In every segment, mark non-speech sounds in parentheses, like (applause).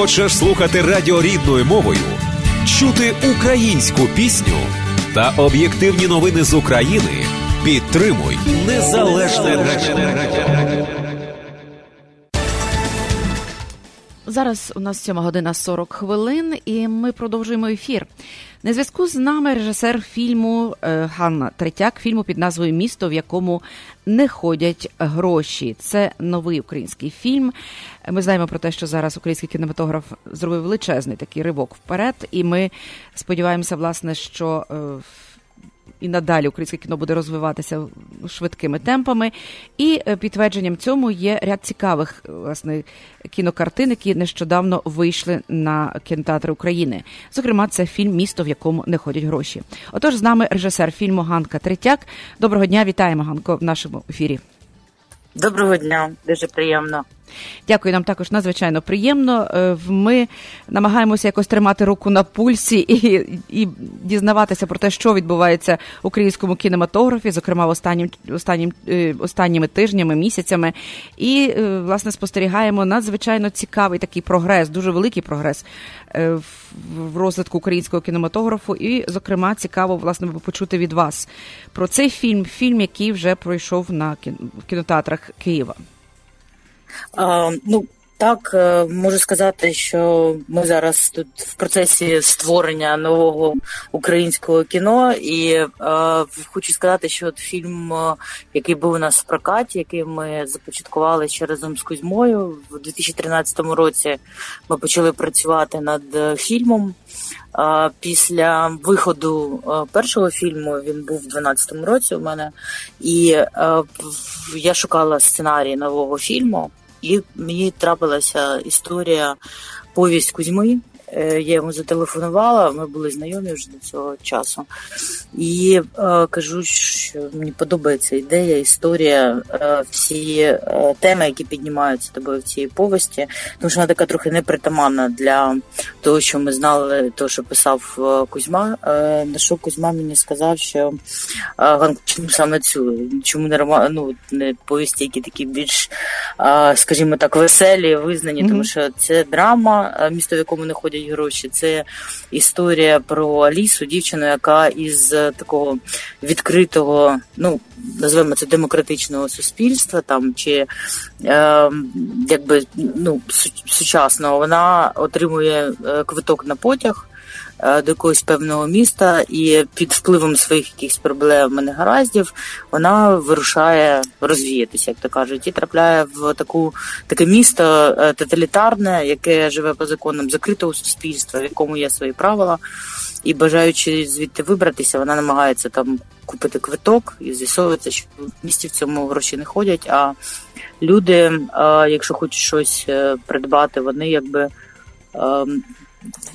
Хочеш слухати радіо рідною мовою, чути українську пісню та об'єктивні новини з України? Підтримуй незалежне радіо. Зараз у нас 7 година 40 хвилин, і ми продовжуємо ефір. На зв'язку з нами режисер фільму е, Ганна Третяк, фільму під назвою Місто, в якому не ходять гроші. Це новий український фільм. Ми знаємо про те, що зараз український кінематограф зробив величезний такий ривок вперед, і ми сподіваємося, власне, що. Е, і надалі українське кіно буде розвиватися швидкими темпами. І е, підтвердженням цьому є ряд цікавих власне кінокартин, які нещодавно вийшли на кінотеатри України. Зокрема, це фільм Місто, в якому не ходять гроші. Отож, з нами режисер фільму Ганка Третяк. Доброго дня, вітаємо Ганко в нашому ефірі. Доброго дня, дуже приємно. Дякую, нам також надзвичайно приємно. Е, ми намагаємося якось тримати руку на пульсі і і дізнаватися про те, що відбувається в українському кінематографі, зокрема останнім останнім е, останніми тижнями, місяцями. І е, власне спостерігаємо надзвичайно цікавий такий прогрес, дуже великий прогрес в розвитку українського кінематографу. І, зокрема, цікаво власне почути від вас про цей фільм, фільм, який вже пройшов на кінотеатрах Києва. Ну, так, е, можу сказати, що ми зараз тут в процесі створення нового українського кіно, і е, хочу сказати, що от фільм, е, який був у нас в прокаті, який ми започаткували ще разом з Кузьмою в 2013 році, ми почали працювати над фільмом. Е, після виходу першого фільму він був в 2012 році у мене, і я шукала сценарій нового фільму. І мені трапилася історія повість Кузьми. Е, я йому зателефонувала, ми були знайомі вже до цього часу. І е, кажу, що мені подобається ідея, історія, е, всі е, теми, які піднімаються тобою в цій повісті, тому що вона така трохи непритаманна для того, що ми знали, того, що писав е, Кузьма. Е, на що Кузьма мені сказав, що е, чому саме цю, чому не рома, ну, не повісті, які такі більш, скажімо так, веселі, визнані, mm-hmm. тому що це драма, місто, в якому не ходять гроші. Це історія про Алісу, дівчину, яка із такого відкритого, ну називаємо це демократичного суспільства, там чи е, якби ну сучасного, вона отримує е, квиток на потяг. Е, до якогось певного міста, і під впливом своїх якихось проблем і негараздів вона вирушає розвіятися, як то кажуть, і трапляє в таку таке місто е, тоталітарне, яке живе по законам закритого суспільства, в якому є свої правила. І бажаючи звідти вибратися, вона намагається там купити квиток і з'ясовується, що в місті в цьому гроші не ходять. А люди, е, якщо хочуть щось придбати, вони якби ем,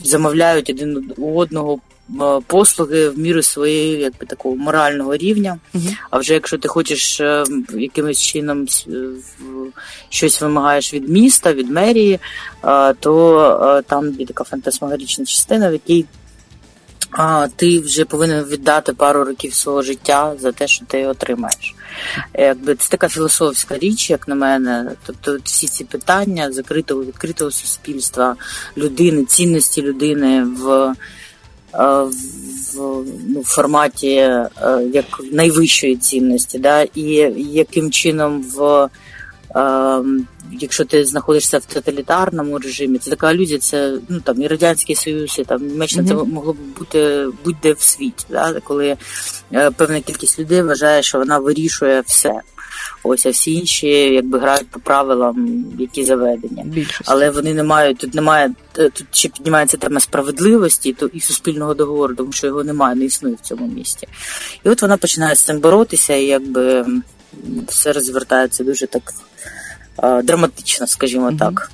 замовляють один у одного е, послуги в міру своєї якби такого морального рівня. Uh-huh. А вже якщо ти хочеш е, якимось чином е, щось вимагаєш від міста, від мерії, то там є така фантасмагорічна частина, в якій а ти вже повинен віддати пару років свого життя за те, що ти отримаєш. Якби Це така філософська річ, як на мене. Тобто всі ці питання закритого відкритого суспільства, людини, цінності людини в в, ну, форматі як найвищої цінності, да, і яким чином в якщо ти знаходишся в тоталітарному режимі, це така алюзія, це ну там і радянський союз, і там Німеччина mm-hmm. це могло б бути будь-де в світі, да, коли е, певна кількість людей вважає, що вона вирішує все. Ось а всі інші якби грають по правилам, які заведені, Більшість. але вони не мають тут. Немає е, тут ще піднімається тема справедливості то і суспільного договору, тому що його немає, не існує в цьому місті. І от вона починає з цим боротися, і якби все розвертається дуже так драматично, скажімо так.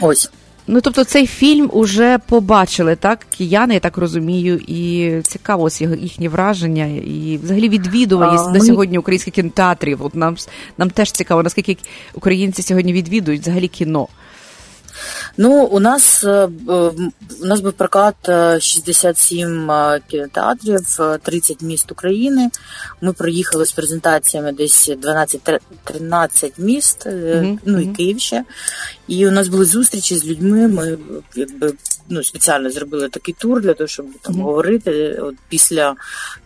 Ось. Ну, тобто цей фільм уже побачили, так? Кияни, я так розумію, і цікаво ось їхні враження, і взагалі відвідуваність а, на ми... сьогодні українських кінотеатрів. От нам нам теж цікаво, наскільки українці сьогодні відвідують взагалі кіно. Ну, у нас у нас був прокат 67 кінотеатрів, 30 міст України. Ми проїхали з презентаціями десь 12-13 міст, mm-hmm. ну і Київ ще. І у нас були зустрічі з людьми. Ми якби ну, спеціально зробили такий тур для того, щоб там mm-hmm. говорити. От після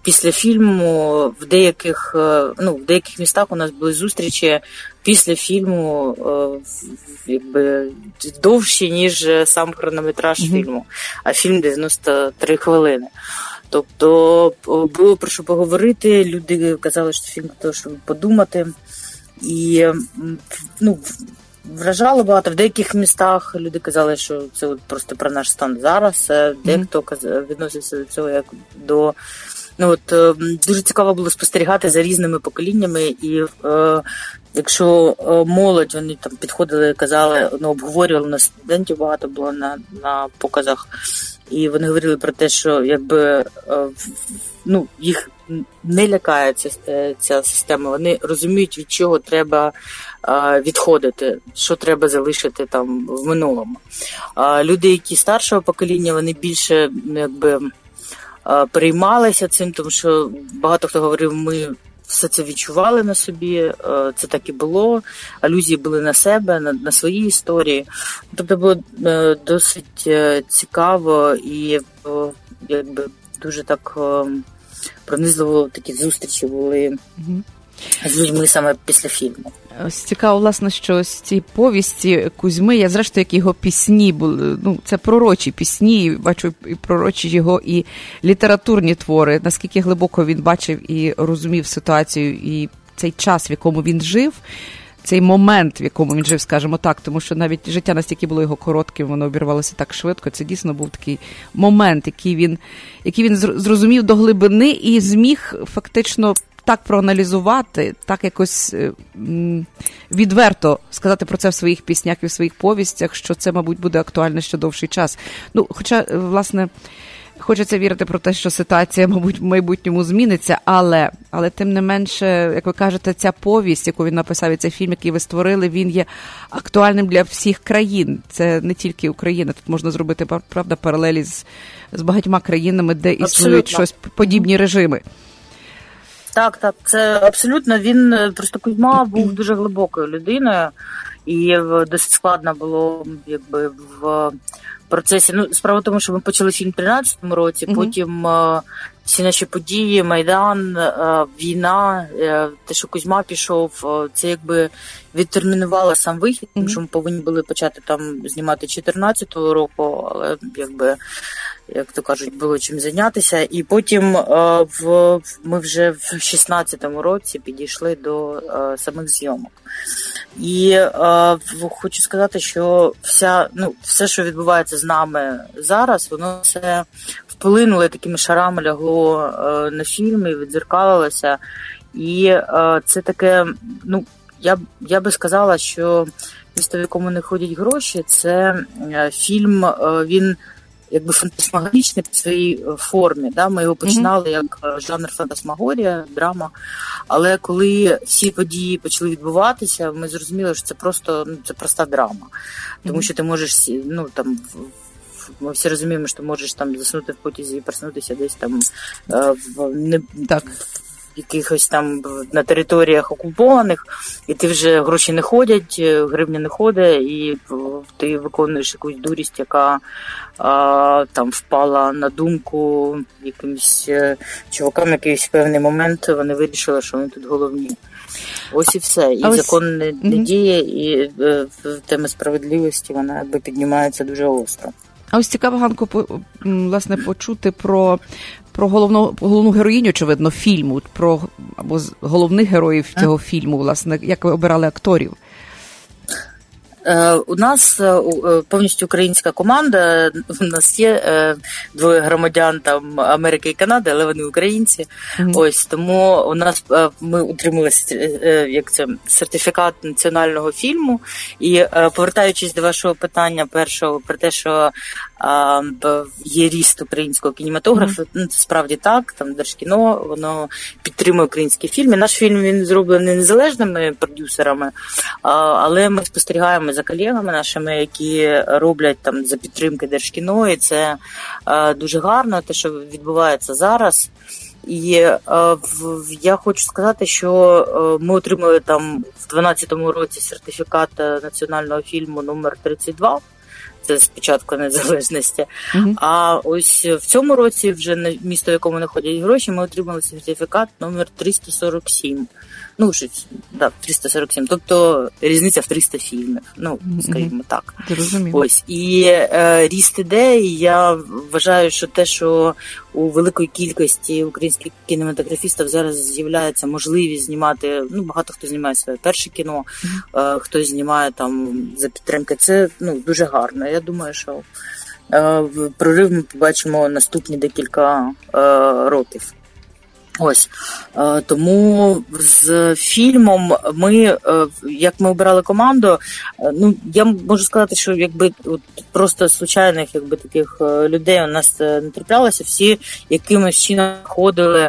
після фільму в деяких ну, в деяких містах у нас були зустрічі після фільму якби довші, ніж сам хронометраж mm-hmm. фільму, а фільм 93 хвилини. Тобто було про що поговорити. Люди казали, що фільм того, щоб подумати. І ну, вражало багато. В деяких містах люди казали, що це просто про наш стан зараз. Дехто mm-hmm. відносився до цього як до. Ну от дуже цікаво було спостерігати за різними поколіннями, і е, якщо е, молодь вони там підходили, казали, ну обговорювали на студентів багато було на на показах, і вони говорили про те, що якби е, ну їх не лякає ця, е, ця система. Вони розуміють, від чого треба відходити, що треба залишити там в минулому. А люди, які старшого покоління, вони більше ну, якби переймалися цим, тому що багато хто говорив, ми. Все це відчували на собі, це так і було. Алюзії були на себе, на на свої історії. Тобто було е, досить е, цікаво і якби дуже так пронизливо такі зустрічі були з людьми саме після фільму. Цікаво, власне, що ось ці повісті Кузьми, я зрештою, як його пісні були. Ну, це пророчі пісні, бачу і пророчі його і літературні твори. Наскільки глибоко він бачив і розумів ситуацію і цей час, в якому він жив. Цей момент, в якому він жив, скажімо так, тому що навіть життя настільки було його коротким, воно обірвалося так швидко. Це дійсно був такий момент, який він який він зрозумів до глибини і зміг фактично так проаналізувати, так якось е, відверто сказати про це в своїх піснях і в своїх повістях, що це, мабуть, буде актуально ще довший час. Ну, хоча, е, власне. Хочеться вірити про те, що ситуація, (laughs) мабуть, в майбутньому зміниться, але але тим не менше, як ви кажете, ця повість, яку він написав, і цей фільм, який ви створили, він є актуальним для всіх країн. Це не тільки Україна. Тут можна зробити правда паралелі з з багатьма країнами, де існують Абсолютно. щось подібні режими. Так, так, це абсолютно він е, просто Кузьма був дуже глибокою людиною, і досить складно було якби в процесі. Ну, справа в тому, що ми почали фільм в 13-му році, mm-hmm. потім е, всі наші події, Майдан, е, війна, те, що Кузьма пішов, це якби відтермінувало сам вихід, тому що ми повинні були почати там знімати 14-го року, але якби як то кажуть, було чим зайнятися. І потім е, в ми вже в 16-му році підійшли до е, самих зйомок. І е, хочу сказати, що вся, ну, все, що відбувається з нами зараз, воно все вплинуло такими шарами лягло на фільм і відзеркалилося. І це таке, ну я я би сказала, що місто, в якому не ходять гроші, це фільм. Він якби фантасмагорічний по своїй е, формі. Да? Ми його починали як е, жанр фантасмагорія, драма. Але коли всі події почали відбуватися, ми зрозуміли, що це просто ну, це проста драма. Тому що ти можеш ну там. Ми всі розуміємо, що можеш там заснути в потязі і проснутися десь там е, в не так якихось там на територіях окупованих, і ти вже гроші не ходять, е, гривня не ходить, і ти виконуєш якусь дурість, яка а, там впала на думку якимось е, чувакам, якийсь певний момент вони вирішили, що вони тут головні. Ось і все. І ось... закон не, не діє, і е, тема справедливості вона якби піднімається дуже остро. А ось цікаво, Ганко, власне, почути про про головну головну героїню, очевидно, фільму, про або головних героїв цього фільму, власне, як ви обирали акторів. Е, у нас е, е, повністю українська команда. (laughs) У нас є двоє громадян там Америки і Канади, але вони українці. Mm-hmm. Ось тому у нас ми утримали як це сертифікат національного фільму. І повертаючись до вашого питання, першого про те, що є ріст українського кінематографу. Mm-hmm. Це справді так. Там Держкіно воно підтримує українські фільми. Наш фільм він зроблений незалежними продюсерами, але ми спостерігаємо за колегами нашими, які роблять там за підтримки держкіно, і це е, дуже гарно, те, що відбувається зараз. І е, я хочу сказати, що е, ми отримали там в 2012 році сертифікат національного фільму номер 32 це спочатку незалежності. Mm-hmm. А ось в цьому році, вже на місто, в якому не ходять гроші, ми отримали сертифікат номер 347 ну щось да, 347, тобто різниця в 300 фільмів. Ну скажімо так. Зрозуміло. Ось і е, ріст ідей. Я вважаю, що те, що у великої кількості українських кінематографістів зараз з'являється можливість знімати. Ну багато хто знімає своє перше кіно, е, хтось знімає там за підтримки. Це ну дуже гарно. Я думаю, що. Е, прорив ми побачимо наступні декілька е, років. Ось е, тому з фільмом ми, як ми обирали команду, ну я можу сказати, що якби от просто звичайних якби таких людей у нас не траплялося, всі якимось чином ходили.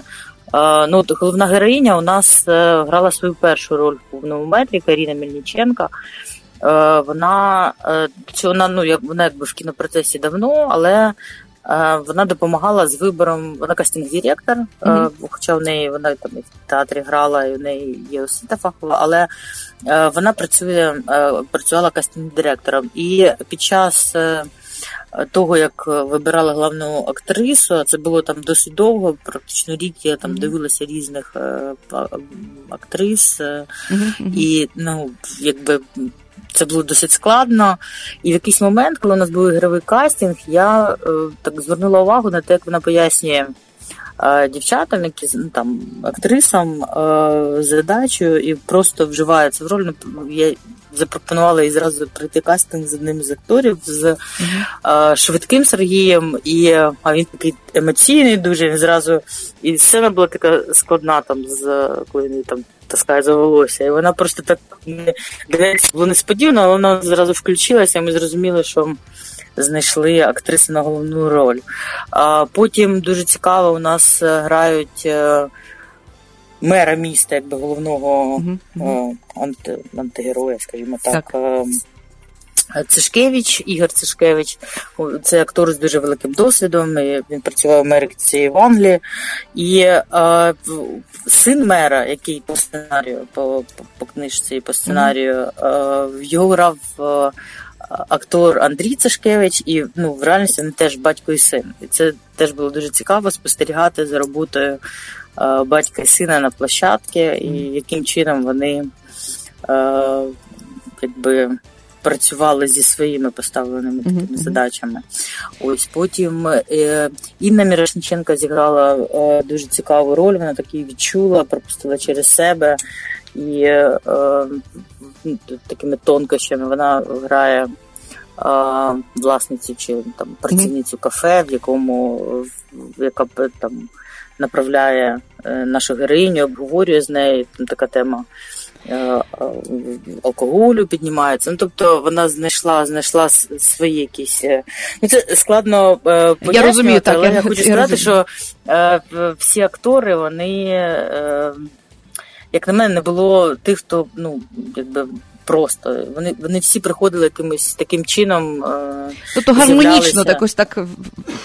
Ну, от головна героїня у нас грала свою першу роль в повному метрі Каріна Мельниченка. Вона вона ну вона якби в кінопроцесі давно, але Е, вона допомагала з вибором, вона кастинг-директор, mm-hmm. хоча в неї вона там в театрі грала, і в неї є освіта фахова, але е, вона працює, працювала кастинг-директором. І під час того, як вибирали головну актрису, це було там досить довго, практично рік я там дивилася різних актрис, mm-hmm. і ну, якби це було досить складно. І в якийсь момент, коли у нас був ігровий кастинг, я е, так звернула увагу на те, як вона пояснює е, дівчатам, які ну, там актрисам е, задачу і просто вживається в роль. Ну, я запропонувала і зразу прийти кастинг з одним з акторів з швидким Сергієм, і а він такий емоційний, дуже він зразу і сцена була така складна там з коли він там таскає за волосся. І вона просто так було несподівано, але вона зразу включилася, і ми зрозуміли, що знайшли актриси на головну роль. А Потім дуже цікаво, у нас е, грають. Е, мера міста, якби головного uh-huh. анти, антигероя, скажімо так. так. Цишкевич, Ігор Цишкевич, це актор з дуже великим досвідом. Він працював в Америці в Англії. І е, син мера, який по сценарію, по по, по книжці, по сценарію, е, його грав е, актор Андрій Цишкевич, і ну, в реальності він теж батько і син. І це теж було дуже цікаво спостерігати за роботою е, батька і сина на площадці, і яким чином вони е, якби працювали зі своїми поставленими такими mm-hmm. задачами. Ось потім е, Інна Мірошниченка зіграла е, дуже цікаву роль. Вона таки відчула, пропустила через себе і е, такими тонкощами вона грає. Власницю чи там працівницю кафе, в якому яка там направляє нашу героїню, обговорює з нею там така тема Е, е, алкоголю піднімається. Ну, Тобто вона знайшла знайшла свої якісь. Е, ну, Це складно пояснювати, я розумію, так, але я, я хочу сказати, розумію. що всі актори, вони, як на мене, не було тих, хто ну, якби просто. Вони вони всі приходили якимось таким чином. Е, тобто гармонічно, так ось так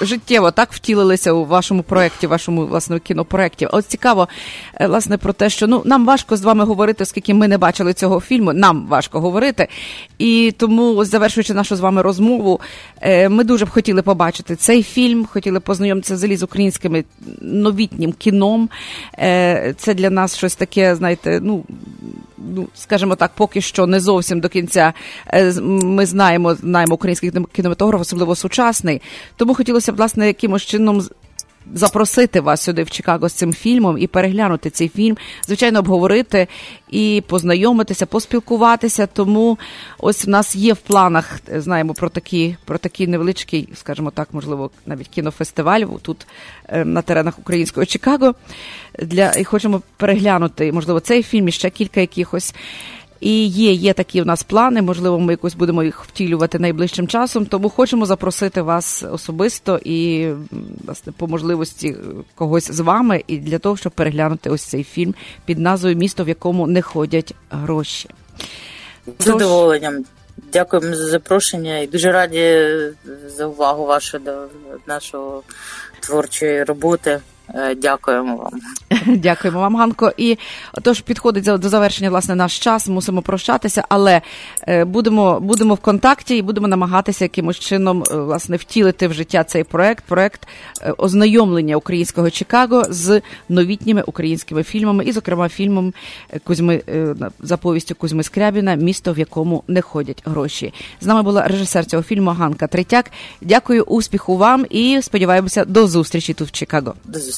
життєво так втілилися у вашому проєкті, вашому власне кінопроєкті. От цікаво, е, власне, про те, що ну нам важко з вами говорити, оскільки ми не бачили цього фільму. Нам важко говорити. І тому, завершуючи нашу з вами розмову, е, ми дуже б хотіли побачити цей фільм, хотіли познайомитися взагалі з українським новітнім кіном. Це для нас щось таке, знаєте, ну ну скажімо так, поки що не зовсім до кінця е, ми знаємо, знаємо український кінематограф, особливо сучасний. Тому хотілося б власне якимось чином запросити вас сюди в Чикаго з цим фільмом і переглянути цей фільм, звичайно, обговорити і познайомитися, поспілкуватися. Тому ось в нас є в планах, знаємо про такі, про такий невеличкий, скажімо так, можливо, навіть кінофестиваль тут е, на теренах українського Чикаго. Для і хочемо переглянути, можливо, цей фільм і ще кілька якихось. І є є такі в нас плани, можливо, ми якось будемо їх втілювати найближчим часом. Тому хочемо запросити вас особисто і власне по можливості когось з вами, і для того, щоб переглянути ось цей фільм під назвою Місто, в якому не ходять гроші. З задоволенням. Дякуємо за запрошення і дуже раді за увагу вашу до нашої творчої роботи. Е, дякуємо вам. (laughs) Дякуємо вам, Ганко. І отож підходить до завершення власне наш час. Мусимо прощатися, але е, будемо будемо в контакті і будемо намагатися якимось чином е, власне втілити в життя цей проект. Проект ознайомлення українського Чикаго з новітніми українськими фільмами, і, зокрема, фільмом Кузьми за повістю Кузьми Скрябіна Місто, в якому не ходять гроші. З нами була режисер цього фільму Ганка Третяк. Дякую, успіху вам і сподіваємося до зустрічі тут в Чикаго. До зустрічі